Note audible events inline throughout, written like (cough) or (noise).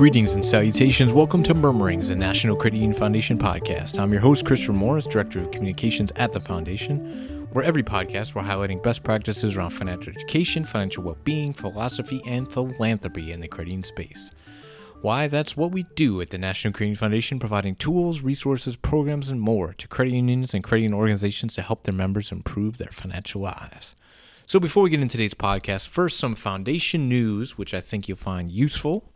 Greetings and salutations. Welcome to Murmurings, the National Credit Union Foundation podcast. I'm your host, Christopher Morris, Director of Communications at the Foundation, where every podcast we're highlighting best practices around financial education, financial well being, philosophy, and philanthropy in the credit union space. Why? That's what we do at the National Credit Union Foundation, providing tools, resources, programs, and more to credit unions and credit union organizations to help their members improve their financial lives. So, before we get into today's podcast, first some foundation news, which I think you'll find useful.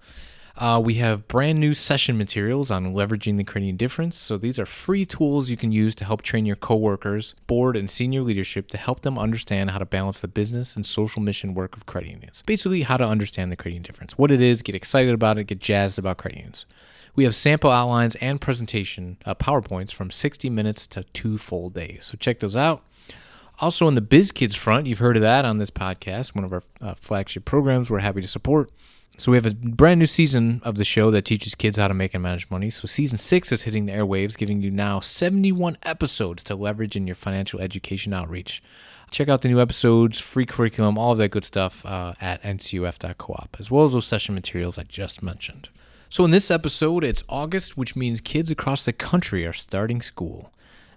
Uh, we have brand new session materials on leveraging the union difference. So these are free tools you can use to help train your coworkers, board, and senior leadership to help them understand how to balance the business and social mission work of credit unions. Basically, how to understand the credit difference, what it is, get excited about it, get jazzed about credit unions. We have sample outlines and presentation uh, PowerPoints from 60 minutes to two full days. So check those out. Also, on the Biz Kids front, you've heard of that on this podcast, one of our uh, flagship programs we're happy to support. So we have a brand new season of the show that teaches kids how to make and manage money. So season six is hitting the airwaves, giving you now 71 episodes to leverage in your financial education outreach. Check out the new episodes, free curriculum, all of that good stuff uh, at ncuf.coop, as well as those session materials I just mentioned. So in this episode, it's August, which means kids across the country are starting school.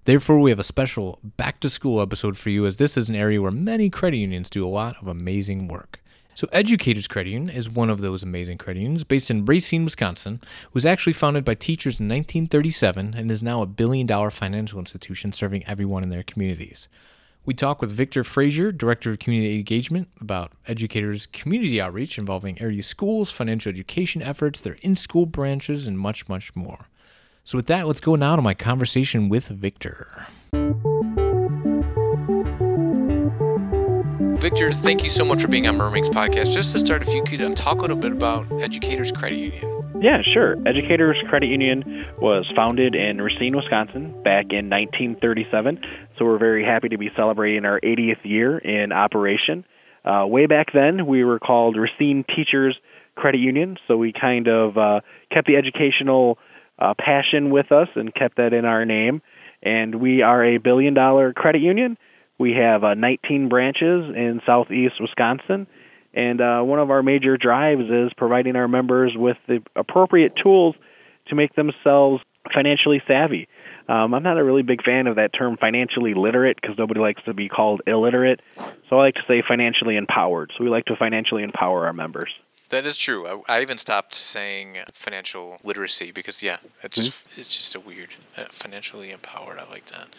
Therefore, we have a special back to school episode for you, as this is an area where many credit unions do a lot of amazing work. So, Educators Credit Union is one of those amazing credit unions based in Racine, Wisconsin. Was actually founded by teachers in 1937 and is now a billion dollar financial institution serving everyone in their communities. We talk with Victor Frazier, Director of Community Engagement, about educators' community outreach involving area schools, financial education efforts, their in school branches, and much, much more. So, with that, let's go now to my conversation with Victor. Victor, thank you so much for being on Murmurings podcast. Just to start, if you could um, talk a little bit about Educators Credit Union. Yeah, sure. Educators Credit Union was founded in Racine, Wisconsin back in 1937. So we're very happy to be celebrating our 80th year in operation. Uh, way back then, we were called Racine Teachers Credit Union. So we kind of uh, kept the educational uh, passion with us and kept that in our name. And we are a billion dollar credit union we have uh, 19 branches in southeast Wisconsin, and uh, one of our major drives is providing our members with the appropriate tools to make themselves financially savvy. Um, I'm not a really big fan of that term financially literate because nobody likes to be called illiterate. So I like to say financially empowered. So we like to financially empower our members. That is true. I, I, even stopped saying financial literacy because yeah, it's just mm-hmm. it's just a weird uh, financially empowered. I like that.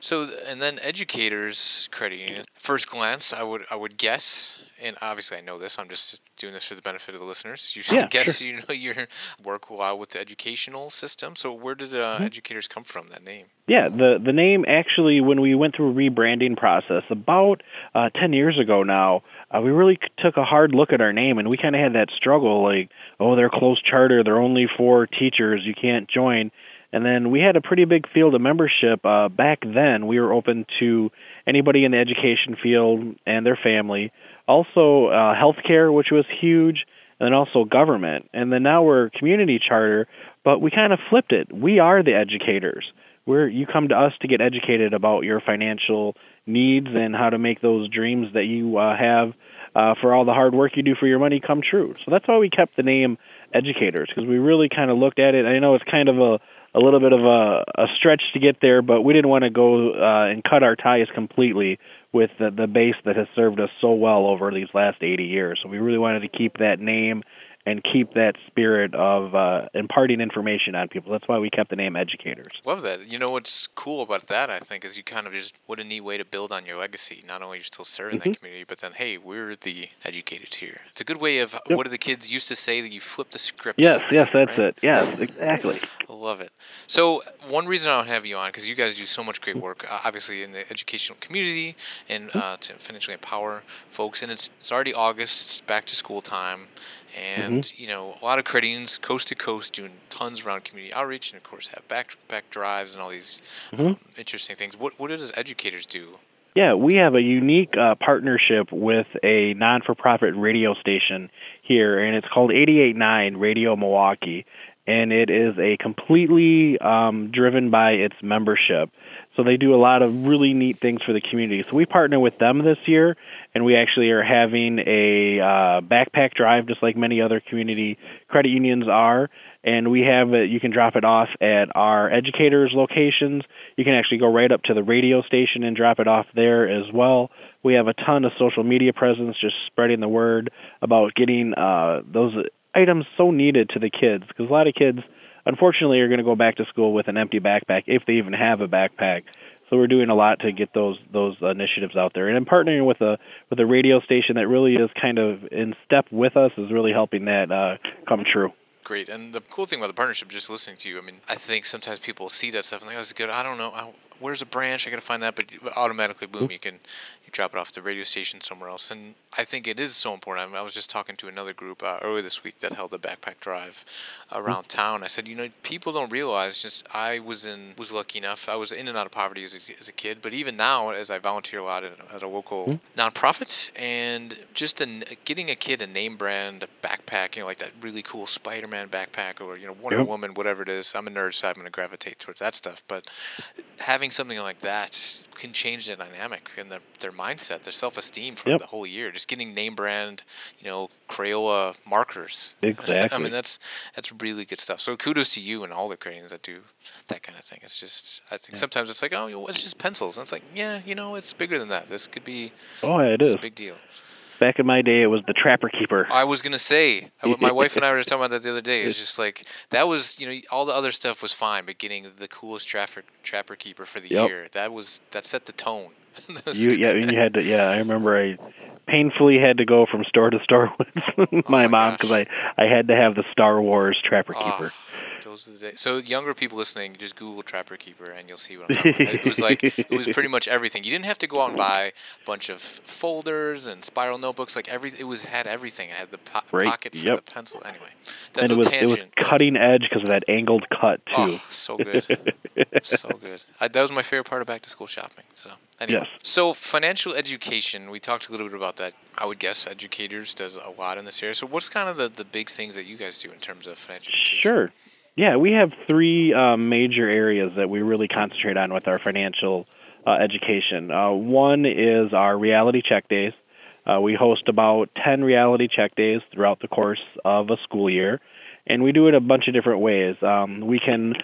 So and then educators credit union. First glance, I would I would guess, and obviously I know this. I'm just doing this for the benefit of the listeners. You should yeah, (laughs) guess sure. you know your work well with the educational system. So where did uh, mm-hmm. educators come from? That name? Yeah, the the name actually when we went through a rebranding process about uh, ten years ago now uh, we really took a hard look at our name and we kind of had that struggle like oh they're closed charter they're only for teachers you can't join. And then we had a pretty big field of membership uh, back then. We were open to anybody in the education field and their family. Also uh, healthcare which was huge and then also government. And then now we're community charter but we kind of flipped it. We are the educators we're you come to us to get educated about your financial needs and how to make those dreams that you uh, have uh, for all the hard work you do for your money come true. So that's why we kept the name Educators because we really kind of looked at it. I know it's kind of a a little bit of a, a stretch to get there, but we didn't want to go uh, and cut our ties completely with the, the base that has served us so well over these last 80 years. So we really wanted to keep that name and keep that spirit of uh, imparting information on people. That's why we kept the name Educators. Love that. You know what's cool about that? I think is you kind of just what a neat way to build on your legacy. Not only you're still serving mm-hmm. that community, but then hey, we're the educated here. It's a good way of yep. what do the kids used to say that you flip the script. Yes, yes, that's right? it. Yes, exactly. Love it. So one reason I don't have you on because you guys do so much great work, uh, obviously in the educational community and uh, to financially empower folks. And it's it's already August. It's back to school time and mm-hmm. you know a lot of credit coast to coast doing tons around community outreach and of course have back back drives and all these mm-hmm. um, interesting things what what does educators do yeah we have a unique uh, partnership with a non-for-profit radio station here and it's called 889 radio milwaukee and it is a completely um, driven by its membership. So they do a lot of really neat things for the community. So we partner with them this year, and we actually are having a uh, backpack drive, just like many other community credit unions are. And we have it. You can drop it off at our educators' locations. You can actually go right up to the radio station and drop it off there as well. We have a ton of social media presence, just spreading the word about getting uh, those items so needed to the kids because a lot of kids unfortunately are going to go back to school with an empty backpack if they even have a backpack. So we're doing a lot to get those those initiatives out there. And I'm partnering with a with a radio station that really is kind of in step with us is really helping that uh, come true. Great. And the cool thing about the partnership just listening to you i mean i think sometimes people see that stuff and they go, it's good. I don't know. I, where's a branch i gotta find that but automatically boom you can you drop it off the radio station somewhere else. And I think it is so important. I, mean, I was just talking to another group uh, earlier this week that held a backpack drive around town. I said, you know, people don't realize. Just I was in was lucky enough. I was in and out of poverty as a, as a kid, but even now, as I volunteer a lot at, at a local nonprofit, and just a, getting a kid a name brand backpack, you know, like that really cool Spider-Man backpack or you know Wonder yep. Woman, whatever it is. I'm a nerd, so I'm going to gravitate towards that stuff. But having something like that can change the dynamic and their, their mindset, their self esteem for yep. the whole year. Just getting name brand, you know, Crayola markers. (laughs) Exactly. I mean, that's that's really good stuff. So kudos to you and all the creators that do that kind of thing. It's just, I think yeah. sometimes it's like, oh, it's just pencils. And it's like, yeah, you know, it's bigger than that. This could be. Oh, yeah, it is a big deal. Back in my day, it was the Trapper Keeper. I was gonna say, my wife and I were just talking about that the other day. It's (laughs) just like that was, you know, all the other stuff was fine, but getting the coolest Trapper Trapper Keeper for the yep. year, that was that set the tone. (laughs) you yeah, you had to yeah. I remember I painfully had to go from store to store (laughs) with my, oh my mom because I I had to have the Star Wars Trapper oh, Keeper. Are the days. So younger people listening, just Google Trapper Keeper and you'll see what I'm talking about. It was like it was pretty much everything. You didn't have to go out and buy a bunch of folders and spiral notebooks. Like every it was had everything. It had the po- right. pocket for yep. the pencil. Anyway, that's and it was, tangent. It was cutting edge because of that angled cut too. Oh, so good, (laughs) so good. I, that was my favorite part of back to school shopping. So anyway, yes. so financial education. We talked a little bit about that. I would guess educators does a lot in this area. So what's kind of the, the big things that you guys do in terms of financial education? Sure. Yeah, we have three um, major areas that we really concentrate on with our financial uh, education. Uh, one is our reality check days. Uh, we host about 10 reality check days throughout the course of a school year, and we do it a bunch of different ways. Um, we can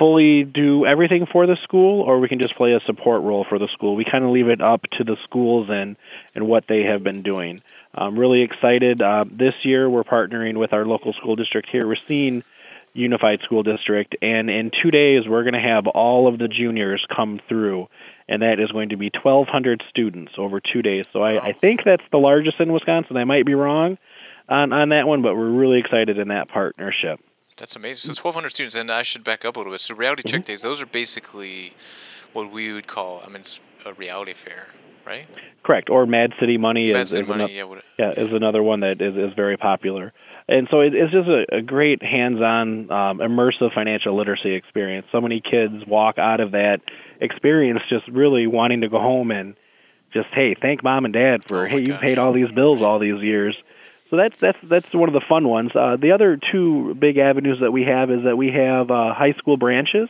fully do everything for the school, or we can just play a support role for the school. We kind of leave it up to the schools and, and what they have been doing. I'm really excited. Uh, this year, we're partnering with our local school district here, Racine Unified School District. And in two days, we're going to have all of the juniors come through, and that is going to be 1,200 students over two days. So I, I think that's the largest in Wisconsin. I might be wrong on, on that one, but we're really excited in that partnership. That's amazing. So 1,200 students, and I should back up a little bit. So reality check mm-hmm. days, those are basically what we would call, I mean, it's a reality fair, right? Correct. Or Mad City Money, Mad is, City is, Money, another, yeah, yeah, is another one that is, is very popular and so it, it's just a, a great hands-on, um, immersive financial literacy experience. So many kids walk out of that experience just really wanting to go home and just hey, thank mom and dad for oh hey, you paid all these bills all these years. So that's that's that's one of the fun ones. Uh, the other two big avenues that we have is that we have uh, high school branches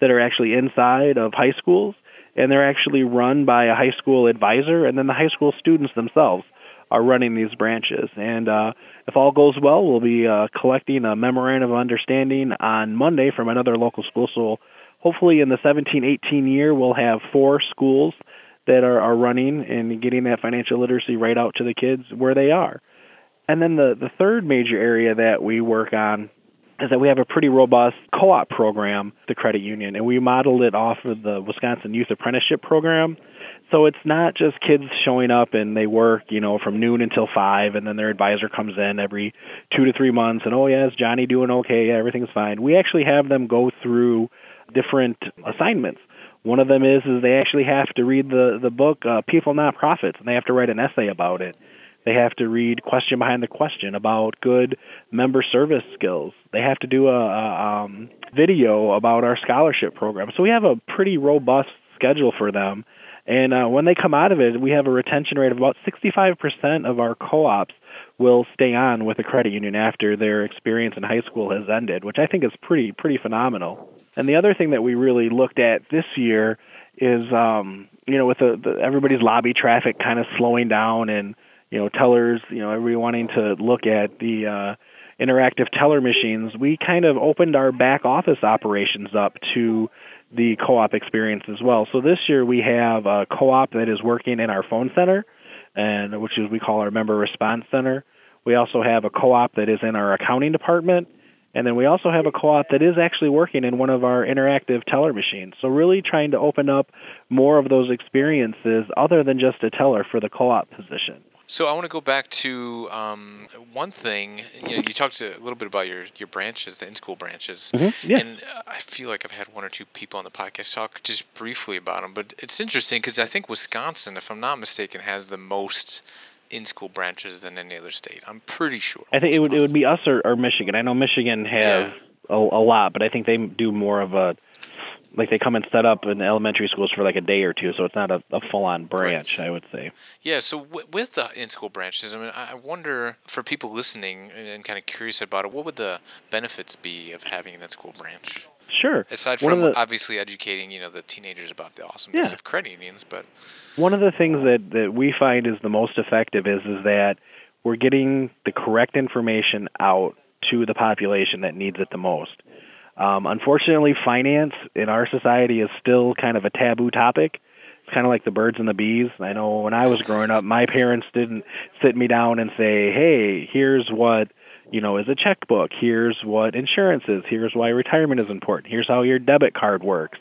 that are actually inside of high schools, and they're actually run by a high school advisor, and then the high school students themselves are running these branches. And uh, if all goes well, we'll be uh, collecting a memorandum of understanding on Monday from another local school. So hopefully, in the 17-18 year, we'll have four schools that are, are running and getting that financial literacy right out to the kids where they are. And then the, the third major area that we work on is that we have a pretty robust co-op program, the credit union, and we modeled it off of the Wisconsin Youth Apprenticeship Program. So it's not just kids showing up and they work, you know, from noon until five, and then their advisor comes in every two to three months, and oh yeah, is Johnny doing okay? Yeah, everything's fine. We actually have them go through different assignments. One of them is is they actually have to read the the book uh, People Not Profits, and they have to write an essay about it. They have to read question behind the question about good member service skills. They have to do a, a um, video about our scholarship program. So we have a pretty robust schedule for them. And uh, when they come out of it, we have a retention rate of about 65% of our co-ops will stay on with a credit union after their experience in high school has ended, which I think is pretty pretty phenomenal. And the other thing that we really looked at this year is um, you know with the, the everybody's lobby traffic kind of slowing down and you know tellers you know everybody wanting to look at the uh, interactive teller machines, we kind of opened our back office operations up to the co-op experience as well. So this year we have a co-op that is working in our phone center, and which is we call our member response center. We also have a co-op that is in our accounting department, and then we also have a co-op that is actually working in one of our interactive teller machines. So really trying to open up more of those experiences other than just a teller for the co-op position. So I want to go back to um, one thing. You know, you talked a little bit about your, your branches, the in-school branches, mm-hmm. yeah. and I feel like I've had one or two people on the podcast talk just briefly about them. But it's interesting because I think Wisconsin, if I'm not mistaken, has the most in-school branches than any other state. I'm pretty sure. I think it would it would be us or, or Michigan. I know Michigan has yeah. a, a lot, but I think they do more of a like they come and set up in elementary schools for like a day or two, so it's not a, a full on branch, right. I would say. Yeah. So w- with the in school branches, I mean, I wonder for people listening and kind of curious about it, what would the benefits be of having an in school branch? Sure. Aside from the, obviously educating, you know, the teenagers about the awesomeness yeah. of credit unions, but one of the things that that we find is the most effective is is that we're getting the correct information out to the population that needs it the most. Um, unfortunately, finance in our society is still kind of a taboo topic. It's kind of like the birds and the bees. I know when I was growing up, my parents didn't sit me down and say, "Hey, here's what." you know, is a checkbook. Here's what insurance is. Here's why retirement is important. Here's how your debit card works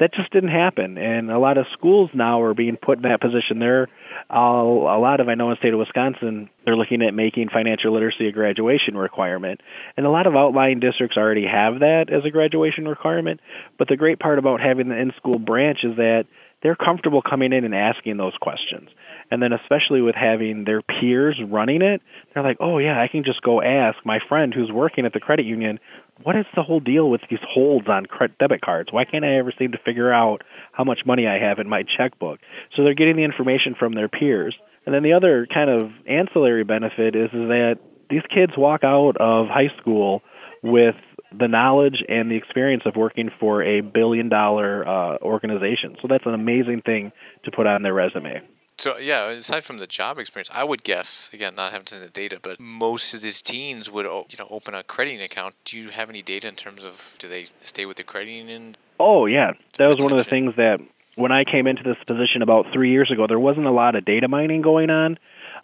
that just didn't happen. And a lot of schools now are being put in that position. There, a lot of I know in the state of Wisconsin, they're looking at making financial literacy a graduation requirement, and a lot of outlying districts already have that as a graduation requirement. But the great part about having the in-school branch is that they're comfortable coming in and asking those questions. And then, especially with having their peers running it, they're like, oh, yeah, I can just go ask my friend who's working at the credit union, what is the whole deal with these holds on credit debit cards? Why can't I ever seem to figure out how much money I have in my checkbook? So they're getting the information from their peers. And then the other kind of ancillary benefit is, is that these kids walk out of high school with the knowledge and the experience of working for a billion dollar uh, organization. So that's an amazing thing to put on their resume. So yeah, aside from the job experience, I would guess again, not having seen the data, but most of these teens would you know open a credit account. Do you have any data in terms of do they stay with the credit union? Oh yeah, that was one of the things that when I came into this position about three years ago, there wasn't a lot of data mining going on.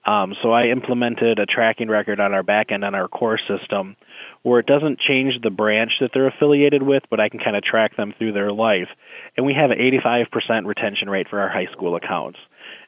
Um, so I implemented a tracking record on our back end on our core system where it doesn't change the branch that they're affiliated with, but I can kind of track them through their life. And we have an 85% retention rate for our high school accounts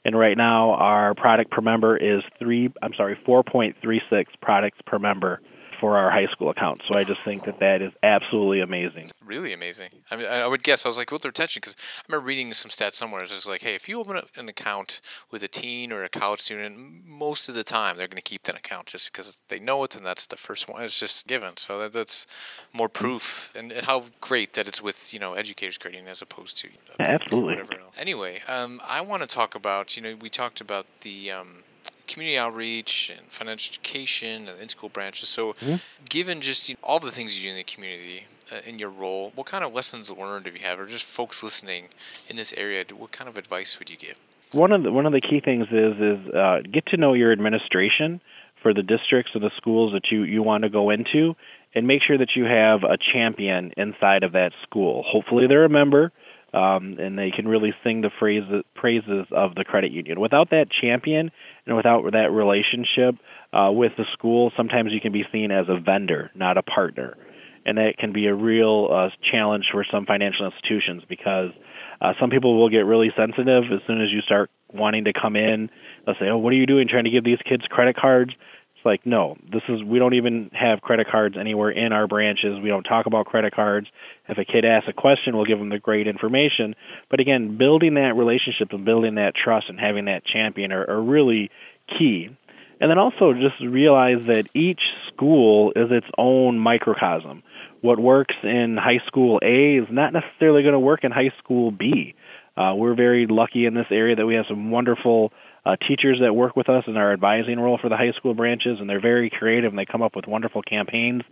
and right now our product per member is three. I'm sorry, 4.36 products per member for our high school account. So I just think that that is absolutely amazing. Really amazing. I mean, I would guess I was like, with their retention? Because I remember reading some stats somewhere. It's like, hey, if you open an account with a teen or a college student, most of the time they're going to keep that account just because they know it and that's the first one. It's just given. So that, that's more proof. And, and how great that it's with you know educators creating as opposed to absolutely whatever else. Anyway, um, I want to talk about you know we talked about the um, community outreach and financial education and in-school branches. So, mm-hmm. given just you know, all the things you do in the community uh, in your role, what kind of lessons learned have you have, or just folks listening in this area? What kind of advice would you give? One of the one of the key things is is uh, get to know your administration for the districts and the schools that you you want to go into, and make sure that you have a champion inside of that school. Hopefully, they're a member um, and they can really sing the praises of the credit union. Without that champion and without that relationship uh, with the school, sometimes you can be seen as a vendor, not a partner. And that can be a real uh, challenge for some financial institutions because uh, some people will get really sensitive as soon as you start wanting to come in. They'll say, "Oh, what are you doing? Trying to give these kids credit cards?" Like, no, this is we don't even have credit cards anywhere in our branches. We don't talk about credit cards. If a kid asks a question, we'll give them the great information. But again, building that relationship and building that trust and having that champion are, are really key. And then also just realize that each school is its own microcosm. What works in high school A is not necessarily going to work in high school B. Uh, we're very lucky in this area that we have some wonderful uh, teachers that work with us in our advising role for the high school branches, and they're very creative and they come up with wonderful campaigns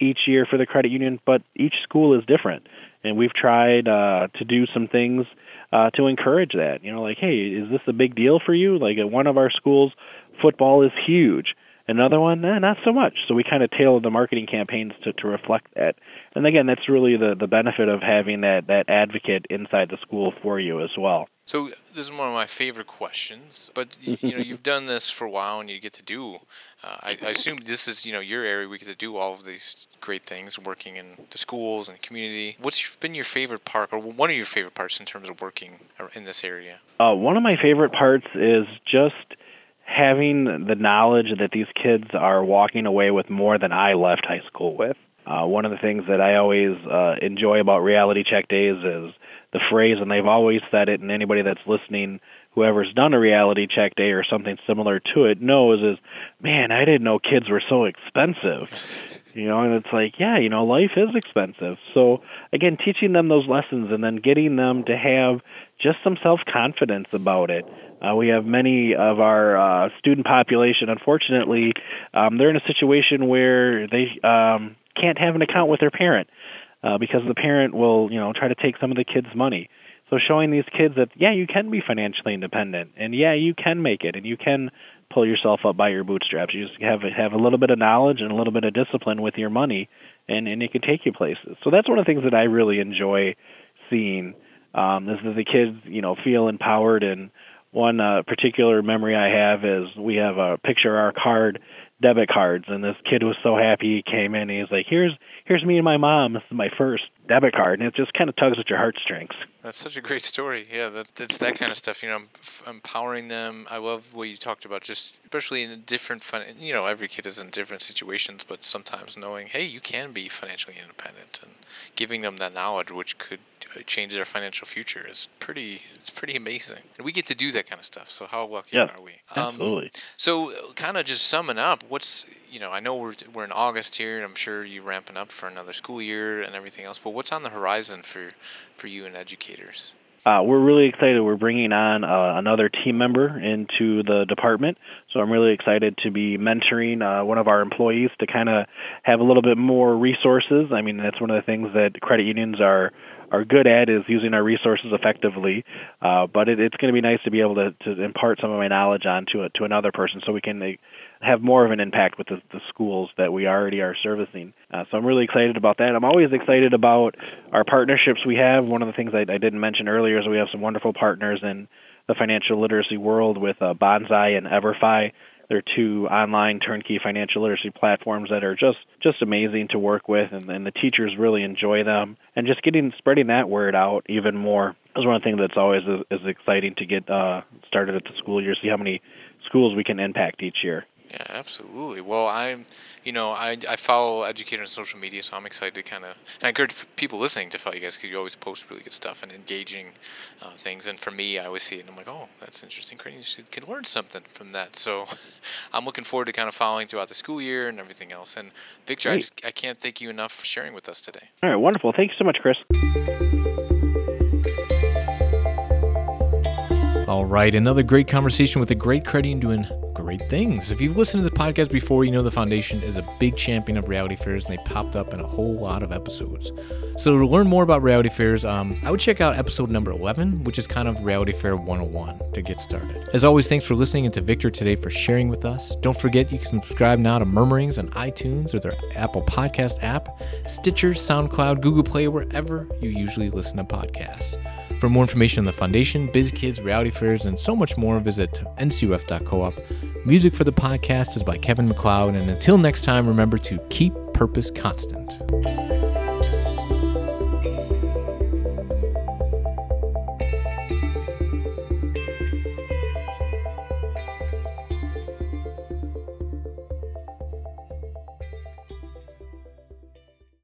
each year for the credit union. But each school is different, and we've tried uh, to do some things uh, to encourage that. You know, like, hey, is this a big deal for you? Like at one of our schools, football is huge. Another one, eh, not so much. So we kind of tailor the marketing campaigns to, to reflect that. And again, that's really the, the benefit of having that, that advocate inside the school for you as well. So this is one of my favorite questions, but you know you've done this for a while and you get to do. Uh, I, I, assume this is you know your area. We get to do all of these great things, working in the schools and community. What's been your favorite part, or one of your favorite parts in terms of working in this area? Uh, one of my favorite parts is just having the knowledge that these kids are walking away with more than I left high school with. Uh, one of the things that I always uh, enjoy about reality check days is the phrase, and they've always said it, and anybody that's listening, whoever's done a reality check day or something similar to it, knows is, man, I didn't know kids were so expensive. You know, and it's like, yeah, you know, life is expensive. So again, teaching them those lessons and then getting them to have just some self confidence about it. Uh, we have many of our uh, student population, unfortunately, um, they're in a situation where they um, can't have an account with their parent uh, because the parent will, you know, try to take some of the kids' money. So showing these kids that yeah, you can be financially independent, and yeah, you can make it, and you can pull yourself up by your bootstraps. You just have have a little bit of knowledge and a little bit of discipline with your money, and and it can take you places. So that's one of the things that I really enjoy seeing. Um, is that the kids, you know, feel empowered. And one uh, particular memory I have is we have a picture of our card debit cards and this kid was so happy he came in and he's like here's here's me and my mom. This is my first debit card and it just kind of tugs at your heartstrings. That's such a great story. Yeah that, that's that kind of stuff you know empowering them. I love what you talked about just especially in different fun you know every kid is in different situations but sometimes knowing hey you can be financially independent and giving them that knowledge which could change their financial future. Is pretty it's pretty amazing. And we get to do that kind of stuff so how lucky yeah, are we? Um, absolutely. so kind of just summing up what's you know i know we're, we're in august here and i'm sure you're ramping up for another school year and everything else but what's on the horizon for for you and educators? Uh, we're really excited. We're bringing on uh, another team member into the department, so I'm really excited to be mentoring uh, one of our employees to kind of have a little bit more resources. I mean, that's one of the things that credit unions are are good at is using our resources effectively. Uh, but it, it's going to be nice to be able to, to impart some of my knowledge on to, a, to another person so we can have more of an impact with the, the schools that we already are servicing. Uh, so I'm really excited about that. I'm always excited about our partnerships we have. One of the things I, I didn't mention earlier is we have some wonderful partners in the financial literacy world with uh, Banzai and EverFi. They're two online turnkey financial literacy platforms that are just just amazing to work with, and, and the teachers really enjoy them. And just getting spreading that word out even more is one of the things that's always is, is exciting to get uh, started at the school year. See how many schools we can impact each year. Yeah, absolutely. Well, I'm, you know, I, I follow educators on social media, so I'm excited to kind of, I encourage people listening to follow you guys because you always post really good stuff and engaging uh, things. And for me, I always see it and I'm like, oh, that's interesting. You can learn something from that. So (laughs) I'm looking forward to kind of following throughout the school year and everything else. And Victor, I, just, I can't thank you enough for sharing with us today. All right, wonderful. Thank you so much, Chris. All right, another great conversation with a great credit doing great things. If you've listened to the podcast before, you know the Foundation is a big champion of reality fairs and they popped up in a whole lot of episodes. So, to learn more about reality fairs, um, I would check out episode number 11, which is kind of Reality Fair 101 to get started. As always, thanks for listening and to Victor today for sharing with us. Don't forget you can subscribe now to Murmurings on iTunes or their Apple Podcast app, Stitcher, SoundCloud, Google Play, wherever you usually listen to podcasts. For more information on the Foundation, Biz Kids, reality fairs, and so much more, visit ncuf.coop. Music for the podcast is by Kevin MacLeod, and until next time, remember to keep purpose constant.